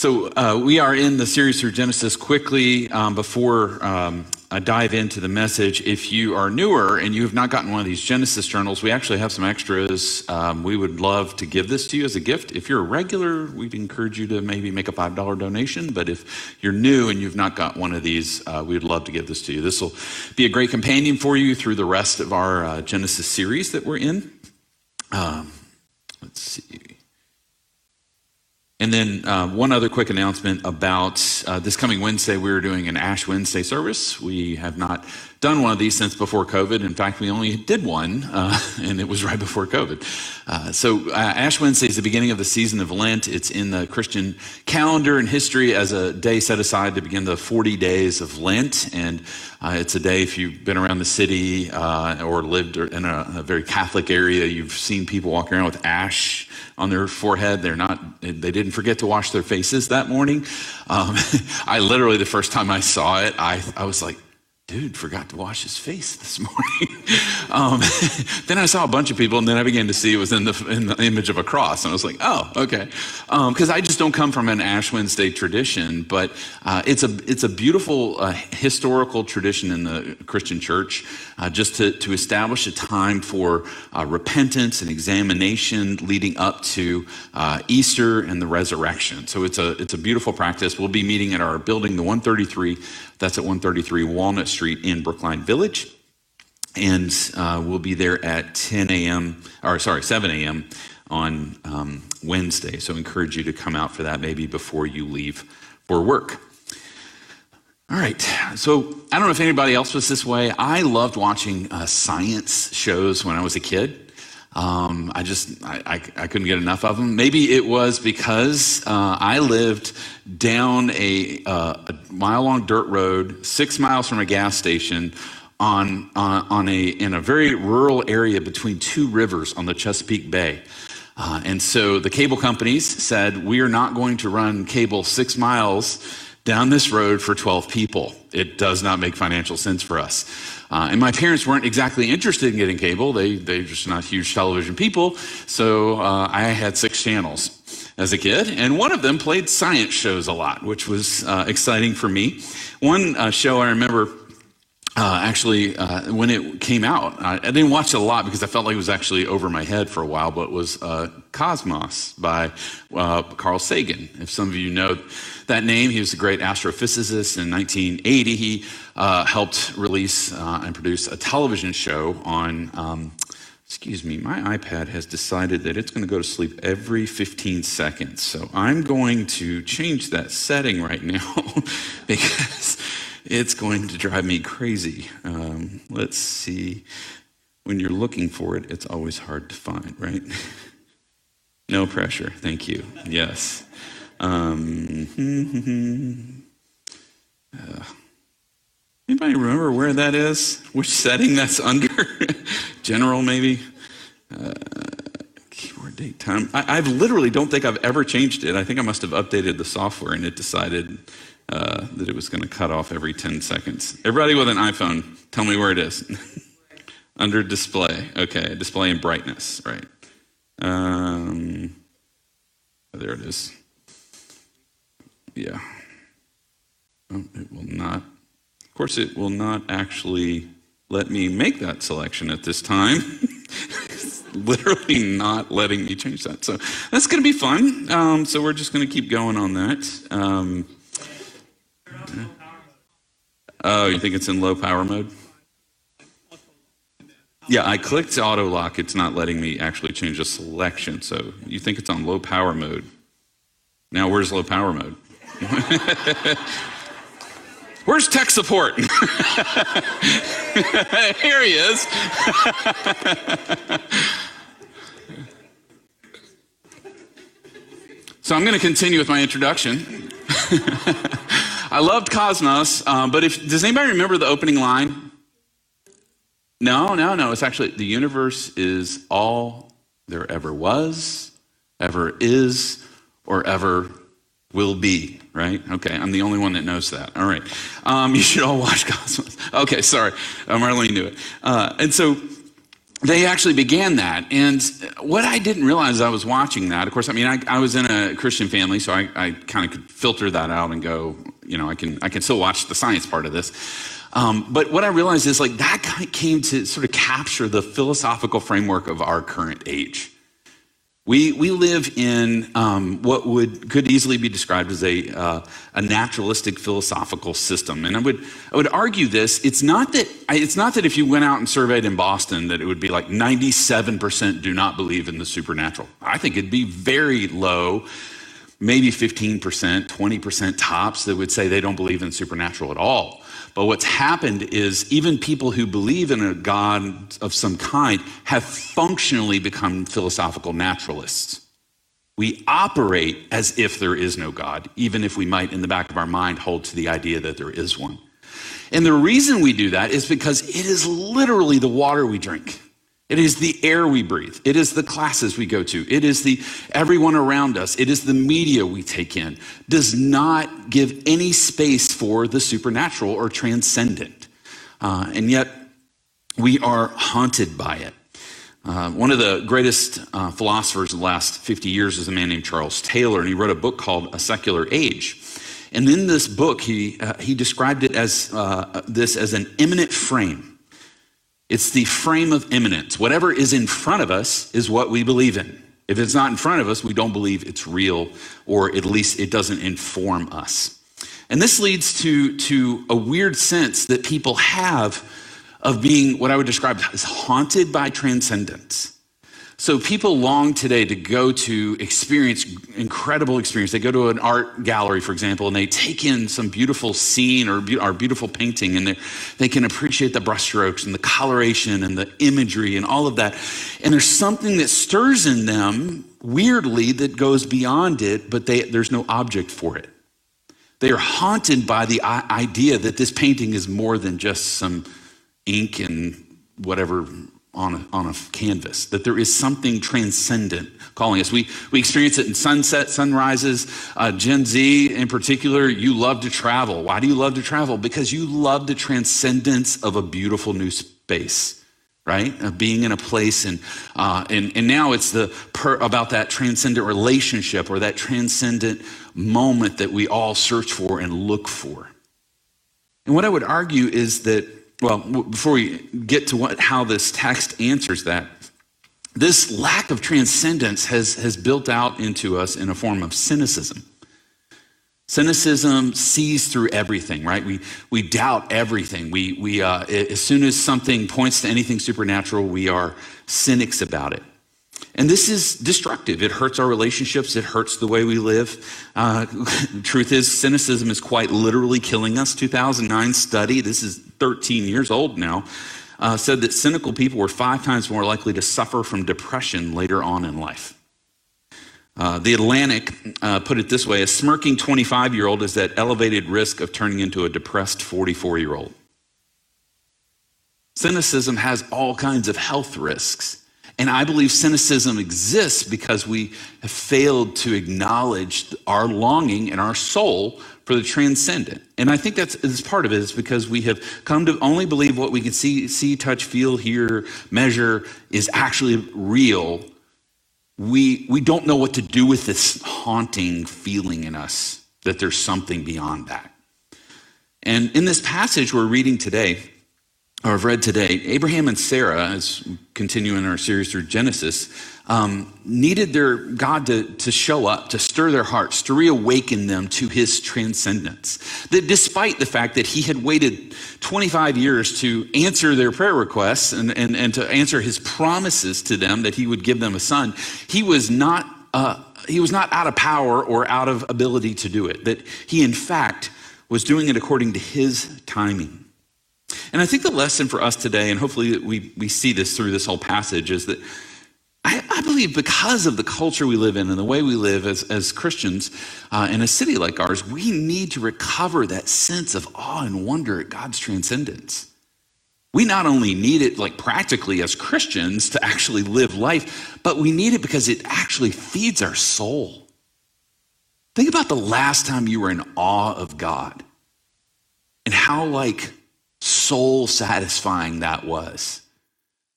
So uh, we are in the series through Genesis quickly um, before um, I dive into the message. If you are newer and you have not gotten one of these Genesis journals, we actually have some extras. Um, we would love to give this to you as a gift. If you're a regular, we'd encourage you to maybe make a $5 donation. But if you're new and you've not got one of these, uh, we would love to give this to you. This will be a great companion for you through the rest of our uh, Genesis series that we're in. Um, let's see. And then uh, one other quick announcement about uh, this coming Wednesday, we're doing an Ash Wednesday service. We have not done one of these since before COVID. In fact, we only did one, uh, and it was right before COVID. Uh, so uh, Ash Wednesday is the beginning of the season of Lent. It's in the Christian calendar and history as a day set aside to begin the 40 days of Lent. And uh, it's a day, if you've been around the city or lived in a, a very Catholic area, you've seen people walking around with ash on their forehead. They're not, they didn't forget to wash their faces that morning. Um, I literally, the first time I saw it, I, I was like, dude forgot to wash his face this morning. um, then I saw a bunch of people, and then I began to see it was in the, in the image of a cross. And I was like, oh, okay. Because um, I just don't come from an Ash Wednesday tradition, but uh, it's, a, it's a beautiful uh, historical tradition in the Christian church uh, just to, to establish a time for uh, repentance and examination leading up to uh, Easter and the resurrection. So it's a, it's a beautiful practice. We'll be meeting at our building, the 133 that's at 133 Walnut Street in Brookline Village. And uh, we'll be there at 10 a.m., or sorry, 7 a.m. on um, Wednesday. So I encourage you to come out for that maybe before you leave for work. All right. So I don't know if anybody else was this way. I loved watching uh, science shows when I was a kid. Um, I just I, I, I, couldn't get enough of them. Maybe it was because uh, I lived down a, uh, a mile long dirt road, six miles from a gas station, on on, on a in a very rural area between two rivers on the Chesapeake Bay. Uh, and so the cable companies said, We are not going to run cable six miles down this road for 12 people. It does not make financial sense for us. Uh, and my parents weren't exactly interested in getting cable. They, they're just not huge television people. So uh, I had six channels as a kid, and one of them played science shows a lot, which was uh, exciting for me. One uh, show I remember uh, actually, uh, when it came out, I, I, didn't watch it a lot because I felt like it was actually over my head for a while, but it was uh, Cosmos by uh, Carl Sagan. If some of you know that name, he was a great astrophysicist. In 1980, he uh, helped release uh, and produce a television show on. Um, excuse me, my iPad has decided that it's going to go to sleep every 15 seconds. So I'm going to change that setting right now because it's going to drive me crazy. Um, let's see. When you're looking for it, it's always hard to find, right? no pressure. Thank you. Yes. Um, uh, anybody remember where that is? Which setting that's under? General, maybe? Uh, keyboard date time. I, I literally don't think I've ever changed it. I think I must have updated the software and it decided uh, that it was going to cut off every 10 seconds. Everybody with an iPhone, tell me where it is. Under display. Okay, display and brightness, right. Um, there it is. Yeah. Oh, it will not. Of course, it will not actually let me make that selection at this time. literally not letting me change that. So that's going to be fun. Um, so we're just going to keep going on that. Um, Oh, you think it's in low power mode? Yeah, I clicked auto lock. It's not letting me actually change the selection. So you think it's on low power mode. Now, where's low power mode? Where's tech support? Here he is. so I'm going to continue with my introduction. I loved Cosmos, um, but if does anybody remember the opening line? No, no, no. It's actually the universe is all there ever was, ever is, or ever will be. Right? Okay, I'm the only one that knows that. All right, um, you should all watch Cosmos. Okay, sorry, uh, Marlene knew it, uh, and so they actually began that. And what I didn't realize I was watching that, of course, I mean, I, I was in a Christian family, so I, I kind of could filter that out and go, you know, I can, I can still watch the science part of this. Um, but what I realized is like that came to sort of capture the philosophical framework of our current age. We, we live in um, what would, could easily be described as a, uh, a naturalistic philosophical system. And I would, I would argue this it's not, that, it's not that if you went out and surveyed in Boston that it would be like 97% do not believe in the supernatural. I think it'd be very low, maybe 15%, 20% tops that would say they don't believe in supernatural at all. But what's happened is even people who believe in a God of some kind have functionally become philosophical naturalists. We operate as if there is no God, even if we might, in the back of our mind, hold to the idea that there is one. And the reason we do that is because it is literally the water we drink. It is the air we breathe. It is the classes we go to. It is the everyone around us. It is the media we take in. Does not give any space for the supernatural or transcendent. Uh, and yet we are haunted by it. Uh, one of the greatest uh, philosophers of the last 50 years is a man named Charles Taylor, and he wrote a book called A Secular Age. And in this book, he, uh, he described it as uh, this as an immanent frame it's the frame of immanence. Whatever is in front of us is what we believe in. If it's not in front of us, we don't believe it's real, or at least it doesn't inform us. And this leads to, to a weird sense that people have of being what I would describe as haunted by transcendence. So people long today to go to experience incredible experience. They go to an art gallery, for example, and they take in some beautiful scene or, or beautiful painting, and they can appreciate the brushstrokes and the coloration and the imagery and all of that. And there's something that stirs in them weirdly that goes beyond it, but they, there's no object for it. They are haunted by the idea that this painting is more than just some ink and whatever on a, on a canvas, that there is something transcendent calling us. We, we experience it in sunset, sunrises. Uh, Gen Z in particular, you love to travel. Why do you love to travel? Because you love the transcendence of a beautiful new space, right? Of being in a place. And, uh, and, and now it's the per, about that transcendent relationship or that transcendent moment that we all search for and look for. And what I would argue is that well, before we get to what, how this text answers that, this lack of transcendence has, has built out into us in a form of cynicism. Cynicism sees through everything, right? We, we doubt everything. We, we, uh, as soon as something points to anything supernatural, we are cynics about it. And this is destructive. It hurts our relationships. It hurts the way we live. Uh, truth is, cynicism is quite literally killing us. 2009 study, this is 13 years old now, uh, said that cynical people were five times more likely to suffer from depression later on in life. Uh, the Atlantic uh, put it this way a smirking 25 year old is at elevated risk of turning into a depressed 44 year old. Cynicism has all kinds of health risks. And I believe cynicism exists because we have failed to acknowledge our longing and our soul for the transcendent. And I think that's, that's part of it is because we have come to only believe what we can see, see, touch, feel, hear, measure is actually real. We, we don't know what to do with this haunting feeling in us that there's something beyond that. And in this passage we're reading today, or have read today, Abraham and Sarah, as continuing our series through Genesis, um, needed their God to, to show up, to stir their hearts, to reawaken them to his transcendence. That despite the fact that he had waited 25 years to answer their prayer requests and, and, and to answer his promises to them that he would give them a son, he was not uh, he was not out of power or out of ability to do it. That he, in fact, was doing it according to his timing. And I think the lesson for us today, and hopefully we, we see this through this whole passage, is that I, I believe because of the culture we live in and the way we live as, as Christians uh, in a city like ours, we need to recover that sense of awe and wonder at God's transcendence. We not only need it like practically as Christians to actually live life, but we need it because it actually feeds our soul. Think about the last time you were in awe of God and how like soul satisfying that was.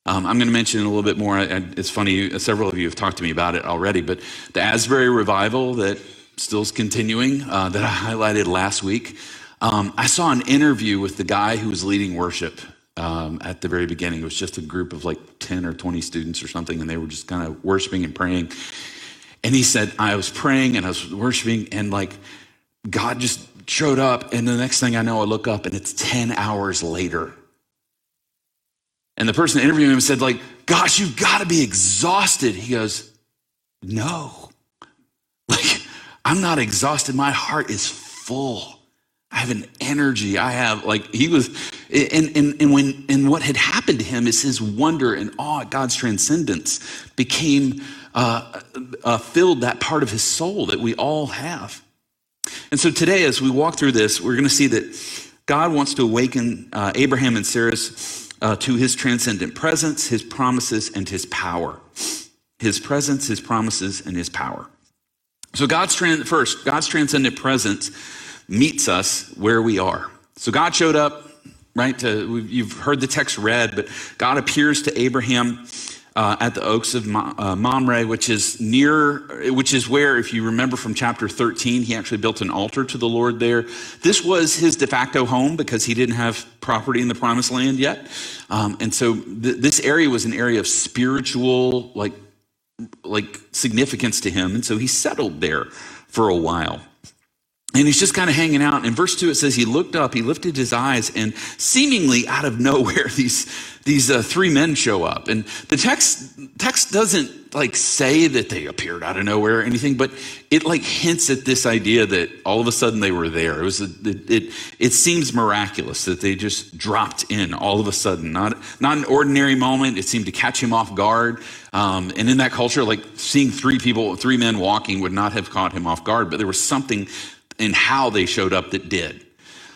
Um, I'm going to mention a little bit more. It's funny, several of you have talked to me about it already, but the Asbury revival that still is continuing uh, that I highlighted last week. Um, I saw an interview with the guy who was leading worship um, at the very beginning. It was just a group of like 10 or 20 students or something, and they were just kind of worshiping and praying. And he said, I was praying and I was worshiping, and like God just showed up. And the next thing I know, I look up and it's 10 hours later. And the person interviewing him said, like, gosh, you've got to be exhausted. He goes, no. Like, I'm not exhausted. My heart is full. I have an energy. I have like he was, and and and when and what had happened to him is his wonder and awe at God's transcendence became uh, uh, filled that part of his soul that we all have. And so today, as we walk through this, we're going to see that God wants to awaken uh, Abraham and Sarah's uh, to his transcendent presence, his promises, and his power. His presence, his promises, and his power. So God's trans- first, God's transcendent presence meets us where we are. So God showed up, right? To, you've heard the text read, but God appears to Abraham uh, at the Oaks of uh, Mamre, which is near, which is where, if you remember from chapter 13, he actually built an altar to the Lord there. This was his de facto home because he didn't have property in the promised land yet. Um, and so th- this area was an area of spiritual, like, like significance to him. And so he settled there for a while. And he's just kind of hanging out. In verse 2, it says, He looked up, he lifted his eyes, and seemingly out of nowhere, these, these uh, three men show up. And the text, text doesn't like say that they appeared out of nowhere or anything, but it like hints at this idea that all of a sudden they were there. It was, a, it, it, it seems miraculous that they just dropped in all of a sudden. Not, not an ordinary moment. It seemed to catch him off guard. Um, and in that culture, like seeing three people, three men walking would not have caught him off guard, but there was something and how they showed up that did.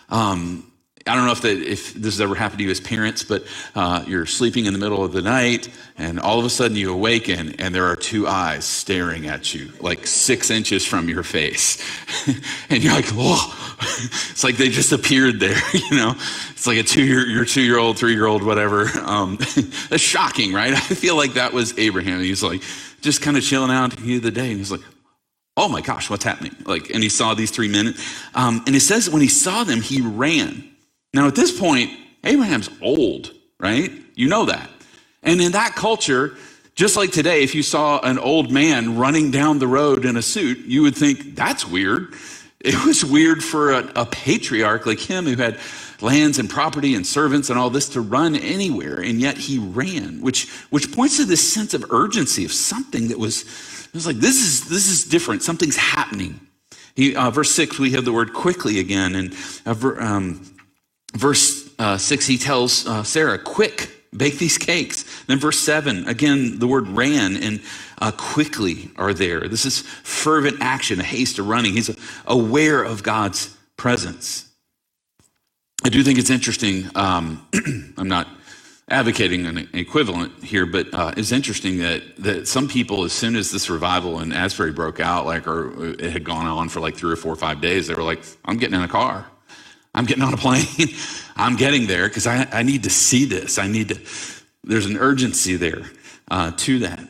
Um, I don't know if, that, if this has ever happened to you as parents, but uh, you're sleeping in the middle of the night, and all of a sudden you awaken, and there are two eyes staring at you, like six inches from your face, and you're like, "Whoa!" it's like they just appeared there. You know, it's like a two year, your two year old, three year old, whatever. Um, that's shocking, right? I feel like that was Abraham. He's like just kind of chilling out the the day, and he's like, oh my gosh, what's happening? Like, and he saw these three men. Um, and it says when he saw them, he ran. Now, at this point, Abraham's old, right? You know that. And in that culture, just like today, if you saw an old man running down the road in a suit, you would think, that's weird. It was weird for a, a patriarch like him who had lands and property and servants and all this to run anywhere. And yet he ran, which, which points to this sense of urgency of something that was it was like, this is, this is different. Something's happening. He, uh, verse 6, we have the word quickly again. And uh, um, verse uh, 6, he tells uh, Sarah, quick, bake these cakes. Then verse 7, again, the word ran and uh, quickly are there. This is fervent action, a haste, a running. He's aware of God's presence. I do think it's interesting. Um, I'm not advocating an equivalent here, but uh, it's interesting that, that some people, as soon as this revival in Asbury broke out, like, or it had gone on for like three or four or five days, they were like, I'm getting in a car. I'm getting on a plane. I'm getting there because I, I need to see this. I need to, there's an urgency there uh, to that.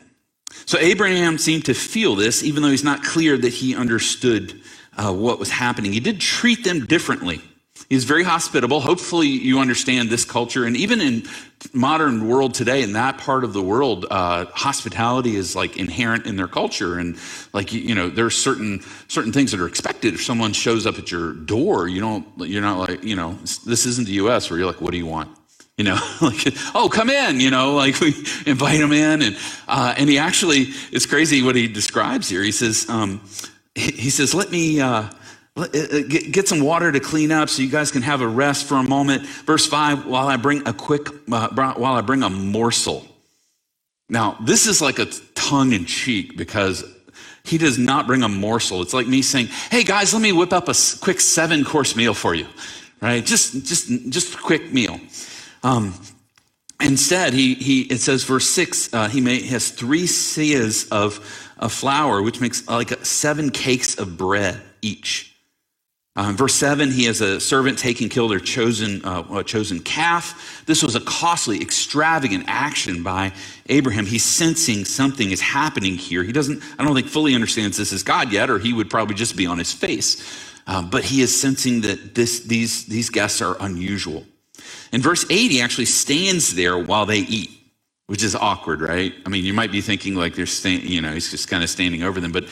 So Abraham seemed to feel this, even though he's not clear that he understood uh, what was happening. He did treat them differently. He's very hospitable. Hopefully, you understand this culture. And even in modern world today, in that part of the world, uh, hospitality is like inherent in their culture. And like you know, there's certain certain things that are expected. If someone shows up at your door, you don't. You're not like you know. This isn't the U.S. where you're like, what do you want? You know, like, oh, come in, you know, like we invite him in. And, uh, and he actually, it's crazy what he describes here. He says, um, he, he, says, let me, uh, get some water to clean up so you guys can have a rest for a moment. Verse 5 while I bring a quick, uh, while I bring a morsel. Now, this is like a tongue in cheek because he does not bring a morsel. It's like me saying, hey guys, let me whip up a quick seven course meal for you, right? Just, just, just a quick meal. Um, instead, he, he, it says, verse 6, uh, he may, has three seahs of, of flour, which makes like seven cakes of bread each. Uh, verse 7, he has a servant take and kill their chosen, uh, chosen calf. This was a costly, extravagant action by Abraham. He's sensing something is happening here. He doesn't, I don't think, fully understands this is God yet, or he would probably just be on his face. Uh, but he is sensing that this, these, these guests are unusual. In verse 8, he actually stands there while they eat, which is awkward, right? I mean, you might be thinking like they're, sta- you know, he's just kind of standing over them, but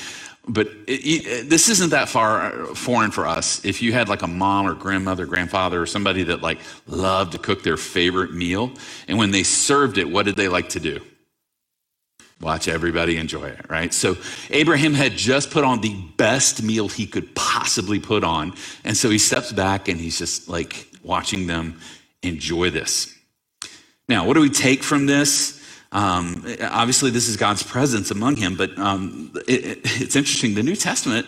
but it, it, this isn't that far foreign for us. If you had like a mom or grandmother, grandfather, or somebody that like loved to cook their favorite meal, and when they served it, what did they like to do? Watch everybody enjoy it, right? So Abraham had just put on the best meal he could possibly put on. And so he steps back and he's just like watching them enjoy this. Now, what do we take from this? Um, obviously, this is God's presence among him, but um, it, it's interesting. The New Testament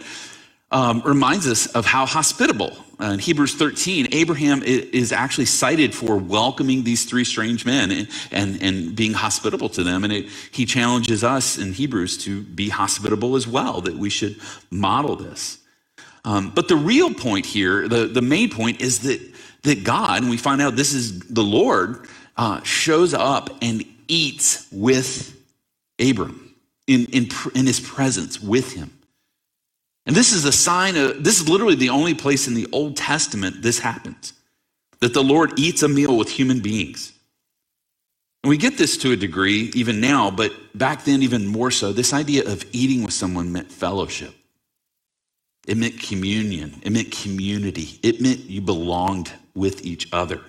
um, reminds us of how hospitable. Uh, in Hebrews 13, Abraham is actually cited for welcoming these three strange men and, and, and being hospitable to them. And it, he challenges us in Hebrews to be hospitable as well, that we should model this. Um, but the real point here, the, the main point, is that, that God, and we find out this is the Lord, uh, shows up and eats with Abram in, in, in his presence with him. And this is a sign of, this is literally the only place in the Old Testament this happens that the Lord eats a meal with human beings. And we get this to a degree even now, but back then, even more so. This idea of eating with someone meant fellowship, it meant communion, it meant community, it meant you belonged with each other.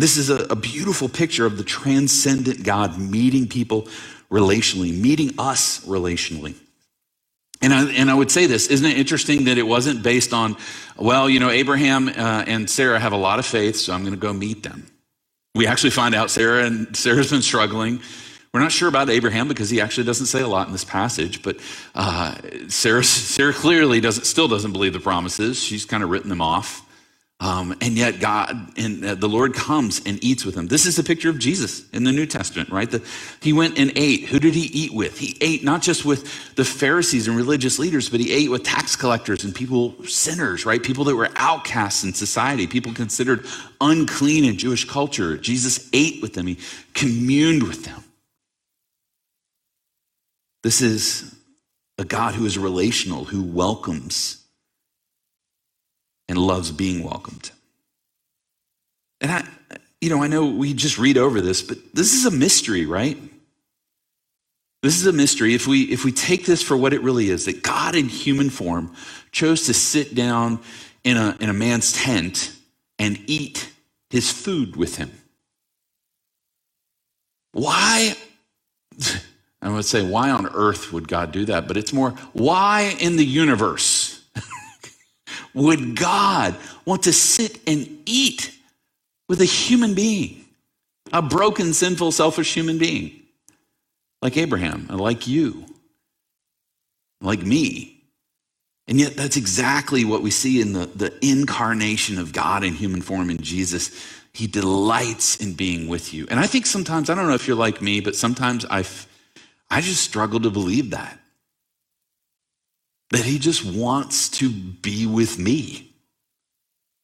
This is a, a, beautiful picture of the transcendent God meeting people relationally, meeting us relationally. And I, and I would say this, isn't it interesting that it wasn't based on, well, you know, Abraham uh, and Sarah have a lot of faith, so I'm going to go meet them. We actually find out Sarah and Sarah's been struggling. We're not sure about Abraham because he actually doesn't say a lot in this passage, but uh, Sarah, Sarah clearly doesn't, still doesn't believe the promises. She's kind of written them off. Um, and yet God and uh, the Lord comes and eats with them. This is a picture of Jesus in the New Testament, right? The, he went and ate. Who did he eat with? He ate not just with the Pharisees and religious leaders, but he ate with tax collectors and people, sinners, right? People that were outcasts in society, people considered unclean in Jewish culture. Jesus ate with them. He communed with them. This is a God who is relational, who welcomes and loves being welcomed. And I, you know, I know we just read over this, but this is a mystery, right? This is a mystery. If we if we take this for what it really is, that God in human form chose to sit down in a in a man's tent and eat his food with him. Why? I would say, why on earth would God do that? But it's more, why in the universe would God want to sit and eat with a human being, a broken, sinful, selfish human being, like Abraham, and like you, like me? And yet, that's exactly what we see in the, the incarnation of God in human form in Jesus. He delights in being with you. And I think sometimes, I don't know if you're like me, but sometimes I, I just struggle to believe that that he just wants to be with me.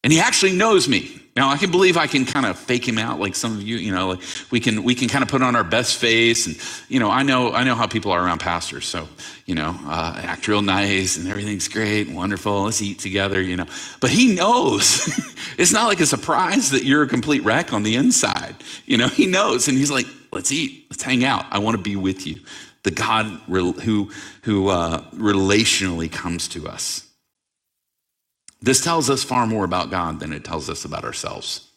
And he actually knows me. Now I can believe I can kind of fake him out like some of you, you know, like we can we can kind of put on our best face and you know, I know I know how people are around pastors. So, you know, uh, act real nice and everything's great and wonderful. Let's eat together, you know. But he knows. it's not like a surprise that you're a complete wreck on the inside. You know, he knows and he's like, "Let's eat. Let's hang out. I want to be with you." The God who, who uh, relationally comes to us. This tells us far more about God than it tells us about ourselves.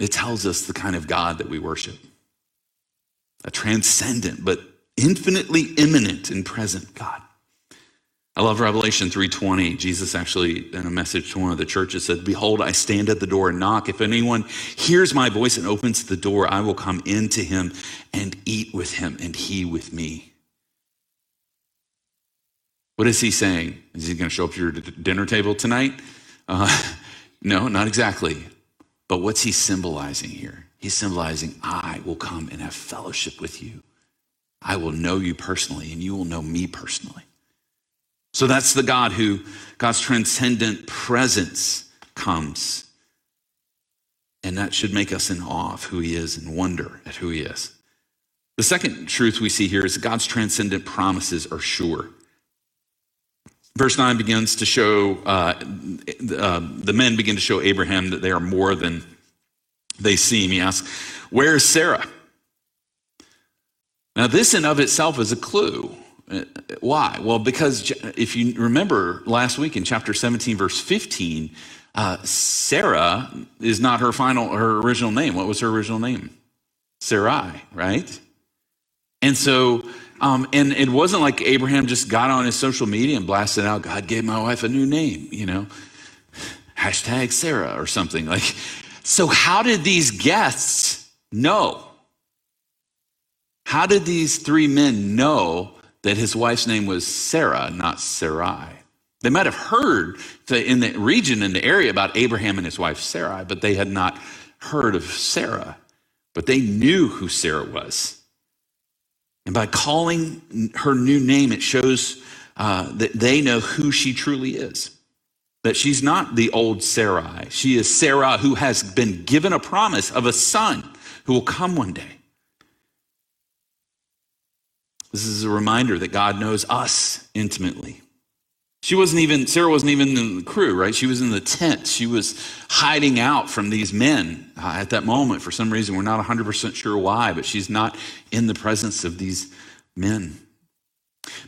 It tells us the kind of God that we worship a transcendent but infinitely immanent and present God. I love Revelation 3:20. Jesus actually in a message to one of the churches said, "Behold, I stand at the door and knock. If anyone hears my voice and opens the door, I will come into him and eat with him and he with me." What is he saying? Is he going to show up to your dinner table tonight? Uh, no, not exactly. But what's he symbolizing here? He's symbolizing, I will come and have fellowship with you. I will know you personally, and you will know me personally. So that's the God who God's transcendent presence comes. And that should make us in awe of who he is and wonder at who he is. The second truth we see here is God's transcendent promises are sure. Verse 9 begins to show, uh, uh, the men begin to show Abraham that they are more than they seem. He asks, Where is Sarah? Now, this in of itself is a clue. Uh, why? Well, because if you remember last week in chapter 17, verse 15, uh, Sarah is not her final, her original name. What was her original name? Sarai, right? And so, um, and it wasn't like Abraham just got on his social media and blasted out, God gave my wife a new name, you know, hashtag Sarah or something. Like, so how did these guests know? How did these three men know that his wife's name was Sarah, not Sarai? They might have heard in the region, in the area about Abraham and his wife Sarai, but they had not heard of Sarah. But they knew who Sarah was. And by calling her new name, it shows uh, that they know who she truly is. That she's not the old Sarai. She is Sarah who has been given a promise of a son who will come one day. This is a reminder that God knows us intimately. She wasn't even, Sarah wasn't even in the crew, right? She was in the tent. She was hiding out from these men uh, at that moment for some reason. We're not 100% sure why, but she's not in the presence of these men.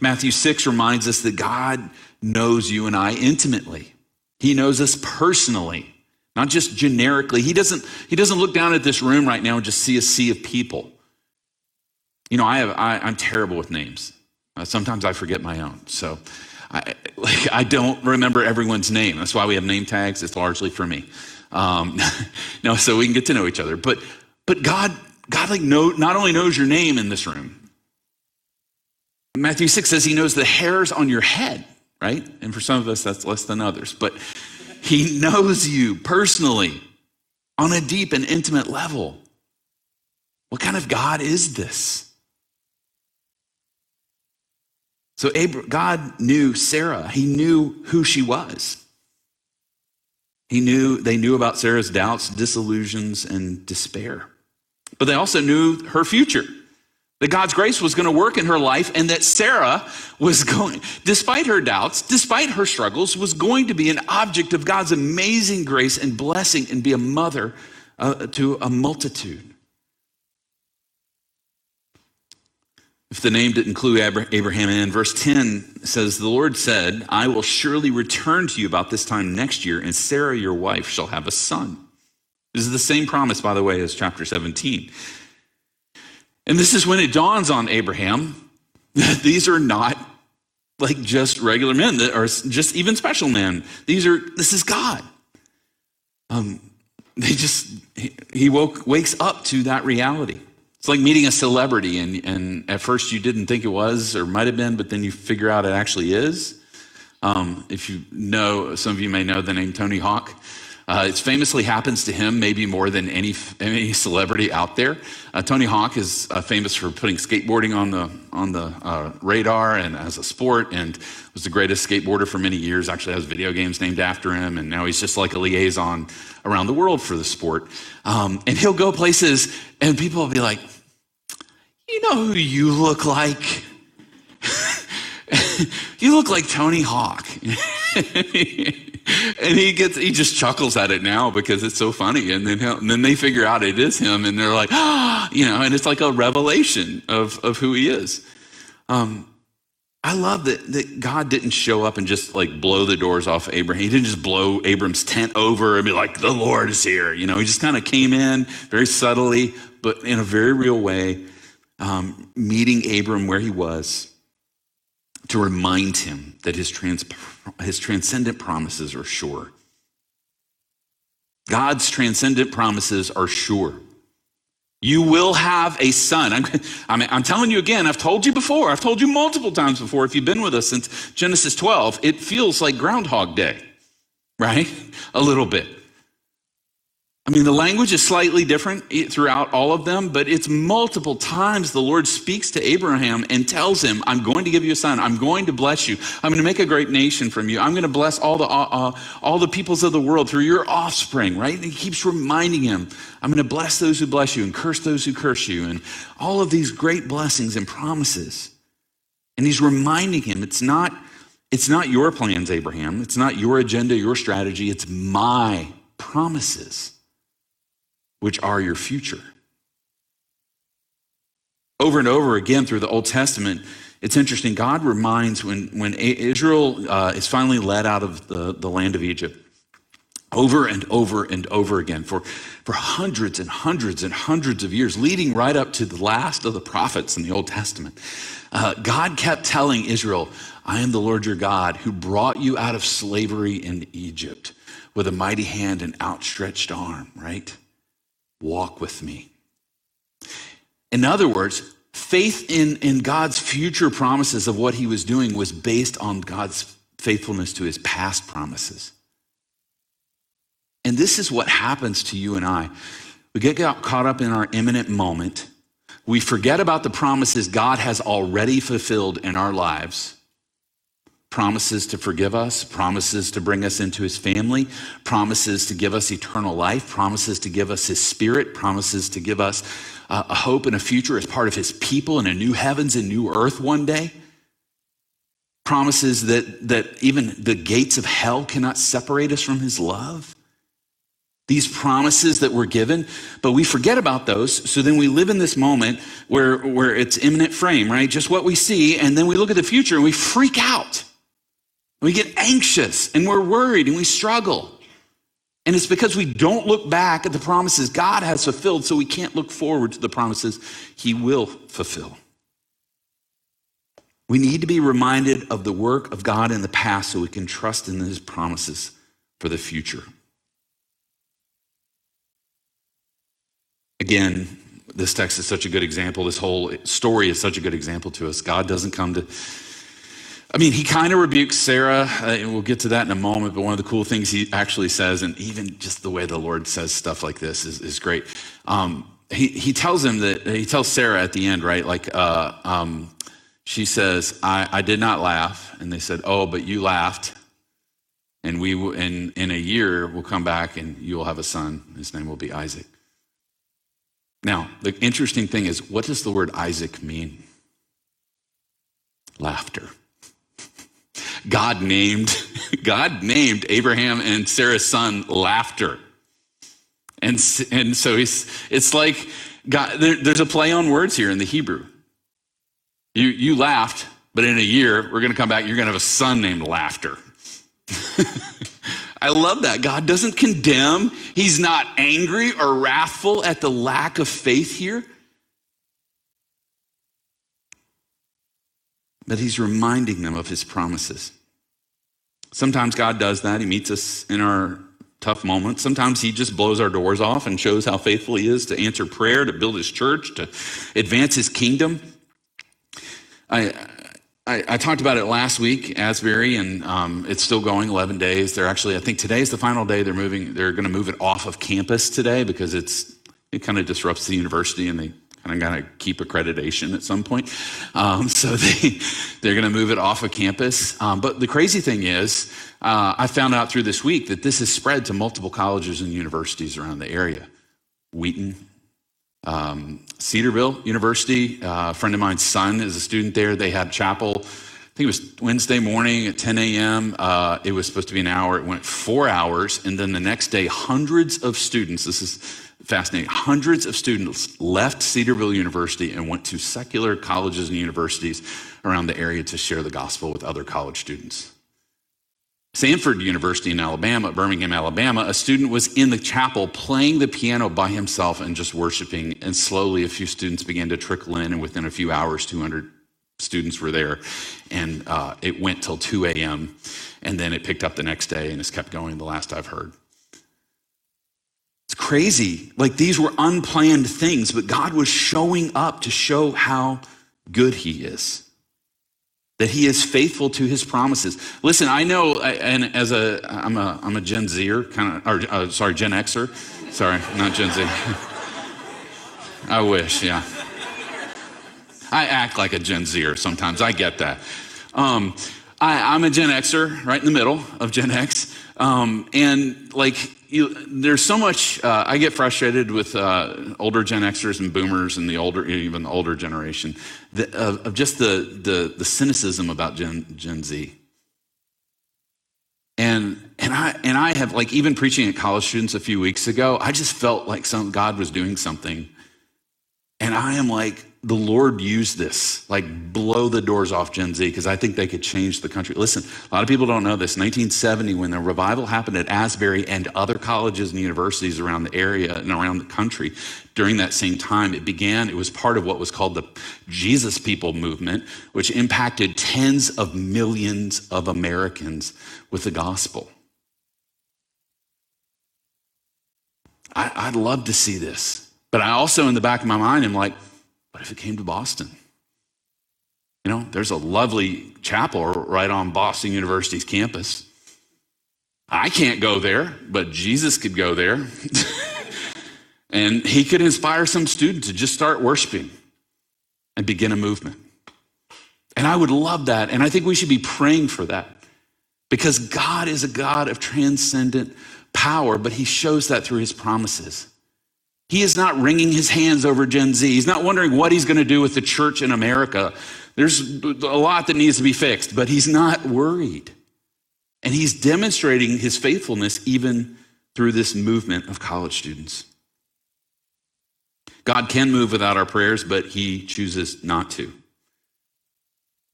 Matthew 6 reminds us that God knows you and I intimately. He knows us personally, not just generically. He doesn't, he doesn't look down at this room right now and just see a sea of people. You know, I have, I, I'm terrible with names. Uh, sometimes I forget my own. So, I, like, I don't remember everyone's name. That's why we have name tags. It's largely for me. Um, no, so we can get to know each other. But, but God, God like know, not only knows your name in this room. Matthew 6 says he knows the hairs on your head, right? And for some of us, that's less than others. But he knows you personally on a deep and intimate level. What kind of God is this? So God knew Sarah. He knew who she was. He knew they knew about Sarah's doubts, disillusions, and despair. But they also knew her future. That God's grace was going to work in her life and that Sarah was going, despite her doubts, despite her struggles, was going to be an object of God's amazing grace and blessing and be a mother uh, to a multitude. If the name didn't include Abraham in, verse 10 says, The Lord said, I will surely return to you about this time next year, and Sarah, your wife, shall have a son. This is the same promise, by the way, as chapter 17. And this is when it dawns on Abraham that these are not like just regular men that are just even special men. These are, this is God. Um, they just, he woke, wakes up to that reality. It's like meeting a celebrity, and, and at first you didn't think it was or might have been, but then you figure out it actually is. Um, if you know, some of you may know the name Tony Hawk. Uh, it famously happens to him maybe more than any, any celebrity out there. Uh, Tony Hawk is uh, famous for putting skateboarding on the, on the uh, radar and as a sport and was the greatest skateboarder for many years. Actually has video games named after him. And now he's just like a liaison around the world for the sport. Um, and he'll go places and people will be like, you know who you look like? you look like Tony Hawk. and he gets he just chuckles at it now because it's so funny and then and then they figure out it is him and they're like you know and it's like a revelation of of who he is um I love that, that God didn't show up and just like blow the doors off Abraham. He didn't just blow Abram's tent over and be like, the Lord is here. You know, he just kind of came in very subtly, but in a very real way, um, meeting Abram where he was to remind him that his, trans, his transcendent promises are sure. God's transcendent promises are sure. You will have a son. I'm, I mean, I'm telling you again, I've told you before, I've told you multiple times before, if you've been with us since Genesis 12, it feels like Groundhog Day, right? A little bit. I mean, the language is slightly different throughout all of them, but it's multiple times the Lord speaks to Abraham and tells him, I'm going to give you a son. I'm going to bless you. I'm going to make a great nation from you. I'm going to bless all the, uh, uh, all the peoples of the world through your offspring, right? And he keeps reminding him, I'm going to bless those who bless you and curse those who curse you. And all of these great blessings and promises. And he's reminding him, it's not, it's not your plans, Abraham. It's not your agenda, your strategy. It's my promises which are your future. Over and over again through the Old Testament, it's interesting. God reminds when, when Israel uh, is finally led out of the, the land of Egypt, over and over and over again for, for hundreds and hundreds and hundreds of years, leading right up to the last of the prophets in the Old Testament. Uh, God kept telling Israel, I am the Lord your God who brought you out of slavery in Egypt with a mighty hand and outstretched arm, right? Walk with me. In other words, faith in, in God's future promises of what he was doing was based on God's faithfulness to his past promises. And this is what happens to you and I. We get caught up in our immanent moment. We forget about the promises God has already fulfilled in our lives promises to forgive us, promises to bring us into his family, promises to give us eternal life, promises to give us his spirit, promises to give us uh, a hope and a future as part of his people in a new heavens and new earth one day. Promises that, that even the gates of hell cannot separate us from his love. These promises that we're given, but we forget about those. So then we live in this moment where, where it's immanent frame, right? Just what we see. And then we look at the future and we freak out. We get anxious and we're worried and we struggle. And it's because we don't look back at the promises God has fulfilled, so we can't look forward to the promises He will fulfill. We need to be reminded of the work of God in the past so we can trust in His promises for the future. Again, this text is such a good example. This whole story is such a good example to us. God doesn't come to I mean, he kind of rebukes Sarah, uh, and we'll get to that in a moment, but one of the cool things he actually says, and even just the way the Lord says stuff like this is, is great. Um, he, he tells him that, he tells Sarah at the end, right? Like, uh, um, she says, I, I did not laugh. And they said, Oh, but you laughed. And we will, in, in a year, we'll come back and you will have a son. His name will be Isaac. Now, the interesting thing is, what does the word Isaac mean? Laughter. God named, God named Abraham and Sarah's son laughter. And, and so he's, it's like God, there, there's a play on words here in the Hebrew. You, you laughed, but in a year, we're going to come back, you're going to have a son named Laughter. I love that. God doesn't condemn, He's not angry or wrathful at the lack of faith here. But He's reminding them of His promises. Sometimes God does that. He meets us in our tough moments. Sometimes He just blows our doors off and shows how faithful He is to answer prayer, to build His church, to advance His kingdom. I, I, I talked about it last week, Asbury, and um, it's still going 11 days. They're actually, I think today is the final day. They're moving, they're going to move it off of campus today because it's, it kind of disrupts the university and they got to keep accreditation at some point. Um, so they, they're going to move it off of campus. Um, but the crazy thing is, uh, I found out through this week that this has spread to multiple colleges and universities around the area. Wheaton, um, Cedarville University, uh, a friend of mine's son is a student there. They had chapel, think it was Wednesday morning at 10 a.m. Uh, it was supposed to be an hour. It went four hours. And then the next day, hundreds of students, this is fascinating. Hundreds of students left Cedarville University and went to secular colleges and universities around the area to share the gospel with other college students. Samford University in Alabama, Birmingham, Alabama, a student was in the chapel playing the piano by himself and just worshiping. And slowly, a few students began to trickle in, and within a few hours, 200 students were there. And uh, it went till 2 a.m. And then it picked up the next day and it's kept going, the last I've heard It's crazy. Like these were unplanned things, but God was showing up to show how good He is. That he is faithful to his promises. Listen, I know, and as a, I'm a, I'm a Gen Zer kind of, or uh, sorry, Gen Xer. Sorry, not Gen Z. I wish, yeah. I act like a Gen Zer sometimes. I get that. Um, I, am a Gen Xer, right in the middle of Gen X. Um, and like, you, there's so much, uh, I get frustrated with uh, older Gen Xers and boomers and the older, even the older generation, the, of just the, the, the cynicism about Gen, Gen Z. And, and, I, and I have, like, even preaching at college students a few weeks ago, I just felt like some, God was doing something. I am like, the Lord used this, like blow the doors off Gen Z, because I think they could change the country. Listen, a lot of people don't know this. 1970, when the revival happened at Asbury and other colleges and universities around the area and around the country, during that same time, it began, it was part of what was called the Jesus People movement, which impacted tens of millions of Americans with the gospel. I, would love to see this. But I also, in the back of my mind, am like, what if it came to Boston? You know, there's a lovely chapel right on Boston University's campus. I can't go there, but Jesus could go there. and he could inspire some student to just start worshiping and begin a movement. And I would love that. And I think we should be praying for that because God is a God of transcendent power, but he shows that through his promises. He is not wringing his hands over Gen Z. He's not wondering what he's going to do with the church in America. There's a lot that needs to be fixed, but he's not worried. And he's demonstrating his faithfulness even through this movement of college students. God can move without our prayers, but he chooses not to.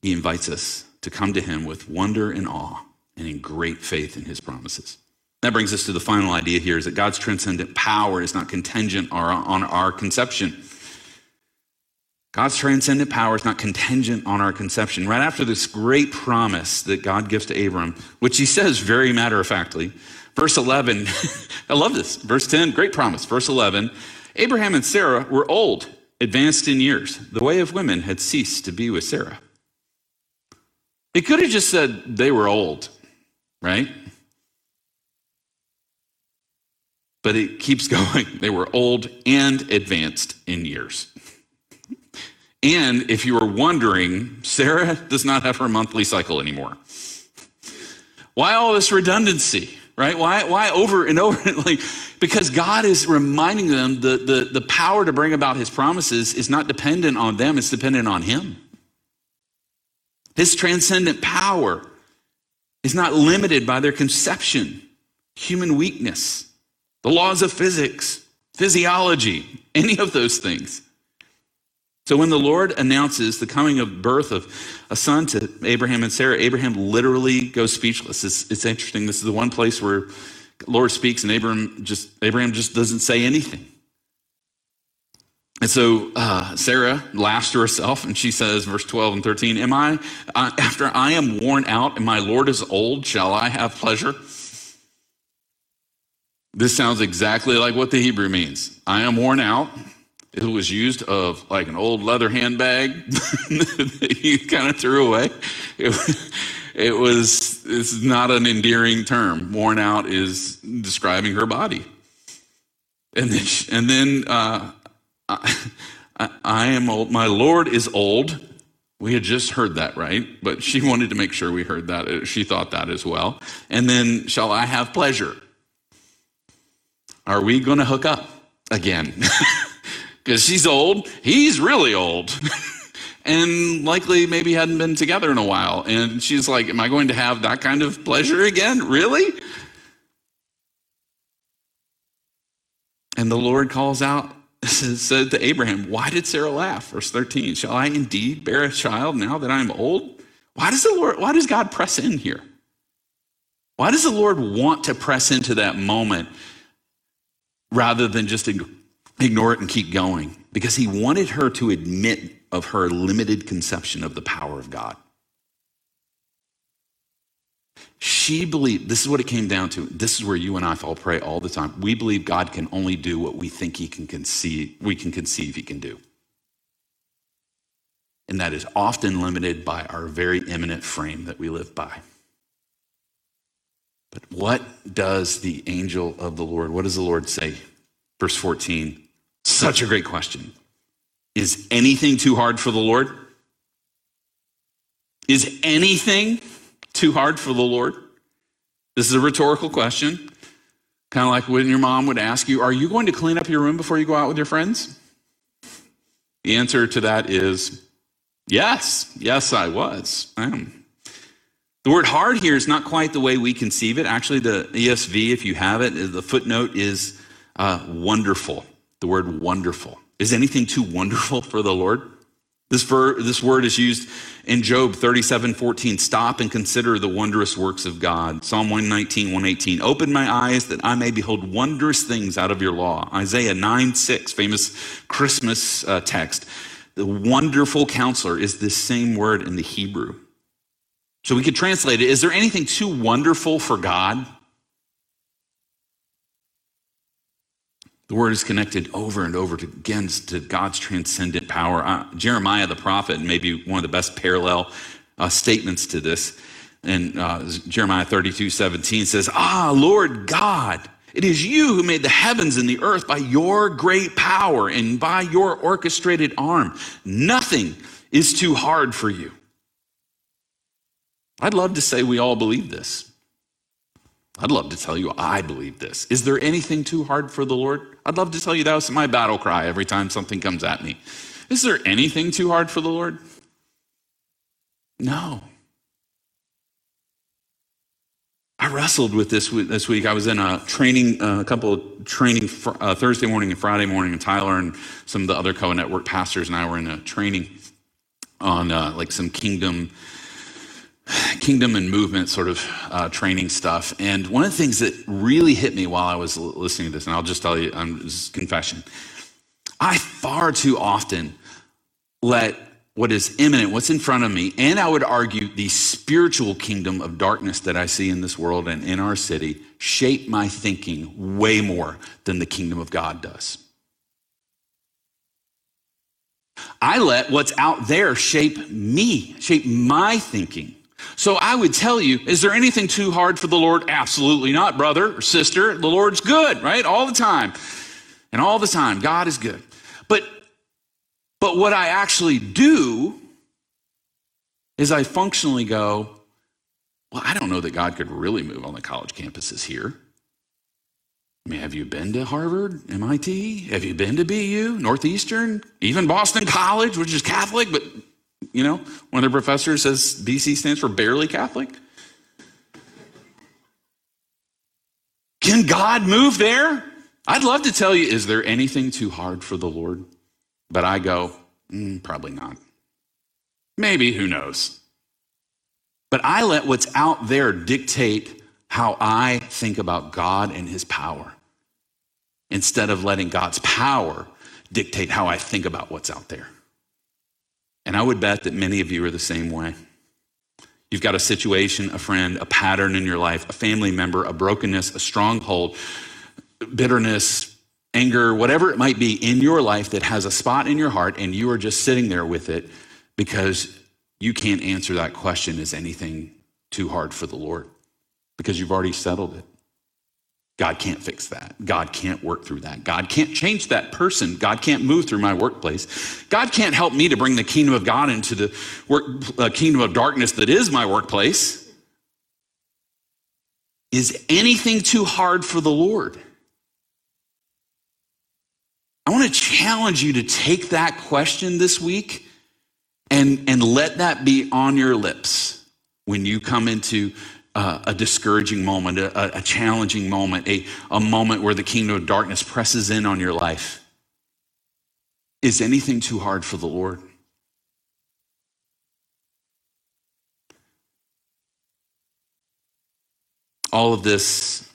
He invites us to come to him with wonder and awe and in great faith in his promises. That brings us to the final idea here is that God's transcendent power is not contingent on our conception. God's transcendent power is not contingent on our conception. Right after this great promise that God gives to Abram, which he says very matter of factly, verse 11, I love this. Verse 10, great promise. Verse 11, Abraham and Sarah were old, advanced in years. The way of women had ceased to be with Sarah. It could have just said they were old, right? But it keeps going. They were old and advanced in years. And if you were wondering, Sarah does not have her monthly cycle anymore. Why all this redundancy, right? Why, why over and over? Like, because God is reminding them the, the, the power to bring about his promises is not dependent on them, it's dependent on him. His transcendent power is not limited by their conception, human weakness the laws of physics, physiology, any of those things. So when the Lord announces the coming of birth of a son to Abraham and Sarah, Abraham literally goes speechless. It's, it's interesting. This is the one place where Lord speaks and Abraham just Abraham just doesn't say anything. And so uh, Sarah laughs to herself and she says, verse 12 and 13, Am I, uh, after I am worn out and my Lord is old, shall I have pleasure? This sounds exactly like what the Hebrew means. I am worn out. It was used of like an old leather handbag that you kind of threw away. It, it was, it's not an endearing term. Worn out is describing her body. And then, and then uh, I, I am old. My Lord is old. We had just heard that, right? But she wanted to make sure we heard that. She thought that as well. And then, shall I have pleasure? Are we going to hook up again? Because she's old, he's really old. and likely maybe hadn't been together in a while. And she's like, Am I going to have that kind of pleasure again? Really? And the Lord calls out, said to Abraham, Why did Sarah laugh? Verse 13, Shall I indeed bear a child now that I'm old? Why does the Lord, why does God press in here? Why does the Lord want to press into that moment rather than just ignore it and keep going because he wanted her to admit of her limited conception of the power of God. She believed, this is what it came down to. This is where you and I fall prey all the time. We believe God can only do what we think he can conceive, we can conceive he can do. And that is often limited by our very immanent frame that we live by. But what does the angel of the Lord, what does the Lord say? Verse 14. Such a great question. Is anything too hard for the Lord? Is anything too hard for the Lord? This is a rhetorical question. Kind of like when your mom would ask you, Are you going to clean up your room before you go out with your friends? The answer to that is yes. Yes, I was. I am. The word hard here is not quite the way we conceive it. Actually, the ESV, if you have it, the footnote is uh, wonderful. The word wonderful. Is anything too wonderful for the Lord? This, ver- this word is used in Job 37 14. Stop and consider the wondrous works of God. Psalm 119, 118. Open my eyes that I may behold wondrous things out of your law. Isaiah 9 6, famous Christmas uh, text. The wonderful counselor is this same word in the Hebrew. So we could translate it Is there anything too wonderful for God? The word is connected over and over again to God's transcendent power. Uh, Jeremiah the prophet, maybe one of the best parallel uh, statements to this, in uh, Jeremiah 32 17 says, Ah, Lord God, it is you who made the heavens and the earth by your great power and by your orchestrated arm. Nothing is too hard for you. I'd love to say we all believe this. I'd love to tell you I believe this. Is there anything too hard for the Lord? I'd love to tell you that was my battle cry every time something comes at me. Is there anything too hard for the Lord? No. I wrestled with this this week. I was in a training, uh, a couple of training uh, Thursday morning and Friday morning, and Tyler and some of the other co-network pastors and I were in a training on uh, like some kingdom kingdom and movement sort of uh, training stuff. And one of the things that really hit me while I was listening to this, and I'll just tell you, I'm just confession. I far too often let what is immanent, what's in front of me, and I would argue the spiritual kingdom of darkness that I see in this world and in our city shape my thinking way more than the kingdom of God does. I let what's out there shape me, shape my thinking. So I would tell you, is there anything too hard for the Lord? Absolutely not, brother or sister. The Lord's good, right? All the time. And all the time, God is good. But but what I actually do is I functionally go, well, I don't know that God could really move on the college campuses here. I mean, have you been to Harvard, MIT? Have you been to BU, Northeastern, even Boston College, which is Catholic, but you know, one of their professors says BC stands for barely Catholic. Can God move there? I'd love to tell you, is there anything too hard for the Lord? But I go, mm, probably not. Maybe, who knows? But I let what's out there dictate how I think about God and his power instead of letting God's power dictate how I think about what's out there. And I would bet that many of you are the same way. You've got a situation, a friend, a pattern in your life, a family member, a brokenness, a stronghold, bitterness, anger, whatever it might be in your life that has a spot in your heart, and you are just sitting there with it because you can't answer that question is anything too hard for the Lord? Because you've already settled it. God can't fix that. God can't work through that. God can't change that person. God can't move through my workplace. God can't help me to bring the kingdom of God into the work, uh, kingdom of darkness that is my workplace. Is anything too hard for the Lord? I want to challenge you to take that question this week and, and let that be on your lips when you come into uh, a discouraging moment, a, a challenging moment, a, a moment where the kingdom of darkness presses in on your life. Is anything too hard for the Lord? All of this,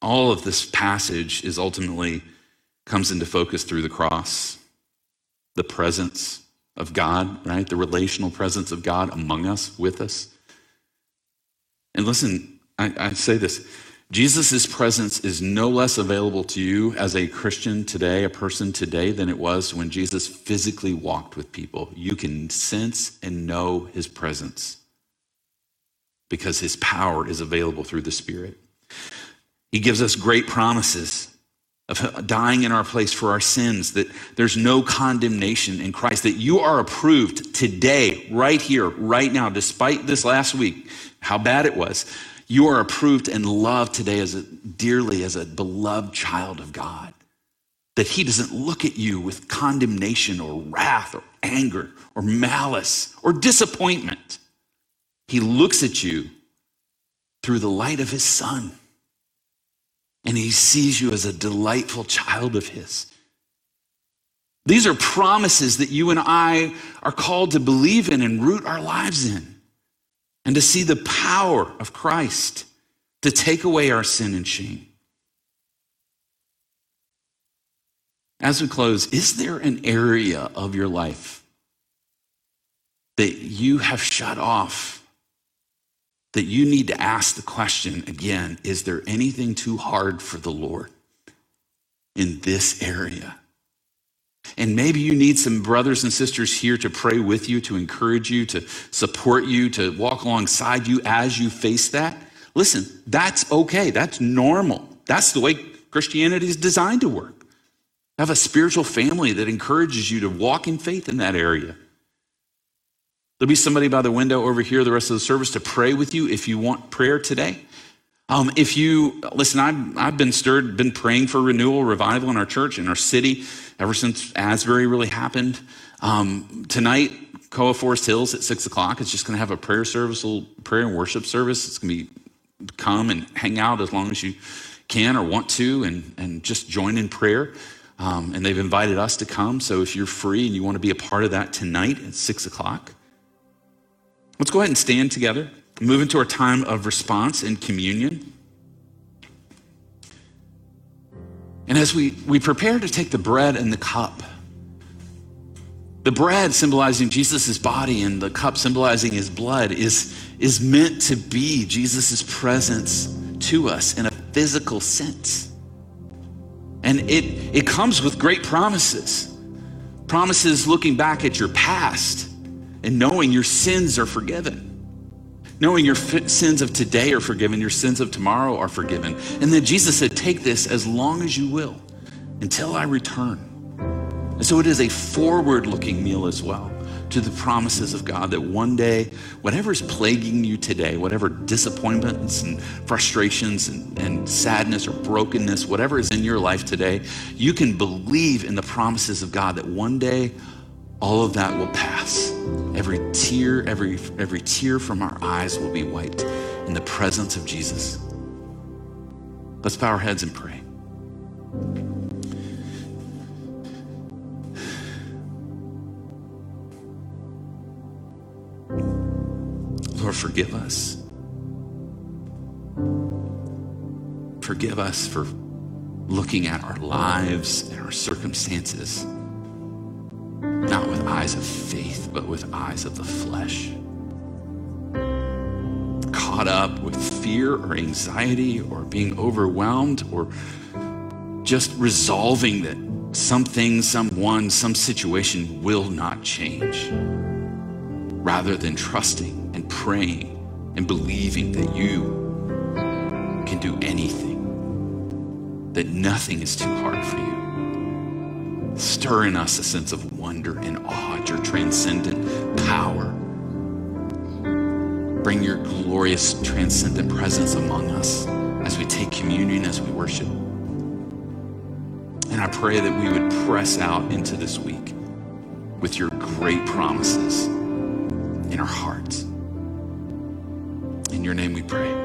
all of this passage is ultimately comes into focus through the cross, the presence of God, right? The relational presence of God among us, with us. And listen, I, I say this Jesus' presence is no less available to you as a Christian today, a person today, than it was when Jesus physically walked with people. You can sense and know his presence because his power is available through the Spirit. He gives us great promises of dying in our place for our sins, that there's no condemnation in Christ, that you are approved today, right here, right now, despite this last week, how bad it was. You are approved and loved today as a, dearly as a beloved child of God. That He doesn't look at you with condemnation or wrath or anger or malice or disappointment. He looks at you through the light of His Son and he sees you as a delightful child of his. These are promises that you and I are called to believe in and root our lives in, and to see the power of Christ to take away our sin and shame. As we close, is there an area of your life that you have shut off that you need to ask the question again is there anything too hard for the Lord in this area? And maybe you need some brothers and sisters here to pray with you, to encourage you, to support you, to walk alongside you as you face that. Listen, that's okay. That's normal. That's the way Christianity is designed to work. Have a spiritual family that encourages you to walk in faith in that area. There'll be somebody by the window over here the rest of the service to pray with you if you want prayer today. Um, if you listen, I've, I've been stirred, been praying for renewal, revival in our church, in our city, ever since Asbury really happened. Um, tonight, Koa Forest Hills at six o'clock. It's just going to have a prayer service, a little prayer and worship service. It's going to be come and hang out as long as you can or want to, and and just join in prayer. Um, and they've invited us to come. So if you're free and you want to be a part of that tonight at six o'clock, Let's go ahead and stand together, move into our time of response and communion. And as we, we prepare to take the bread and the cup, the bread symbolizing Jesus' body and the cup symbolizing his blood is, is meant to be Jesus' presence to us in a physical sense. And it, it comes with great promises. Promises looking back at your past and knowing your sins are forgiven. Knowing your sins of today are forgiven, your sins of tomorrow are forgiven. And then Jesus said, Take this as long as you will until I return. And so it is a forward looking meal as well to the promises of God that one day, whatever's plaguing you today, whatever disappointments and frustrations and, and, sadness or brokenness, whatever is in your life today, you can believe in the promises of God that one day all of that will pass. Every tear, every, every tear from our eyes will be wiped in the presence of Jesus. Let's bow our heads and pray. Lord, forgive us. Forgive us for looking at our lives and our circumstances eyes of faith, but with eyes of the flesh. Caught up with fear or anxiety or being overwhelmed or just resolving that something, someone, some situation will not change, rather than trusting and praying and believing that you can do anything, that nothing is too hard for you. Stir in us a sense of wonder and awe at your transcendent power. Bring your glorious transcendent presence among us as we take communion, as we worship. And I pray that we would press out into this week with your great promises in our hearts. In your name we pray.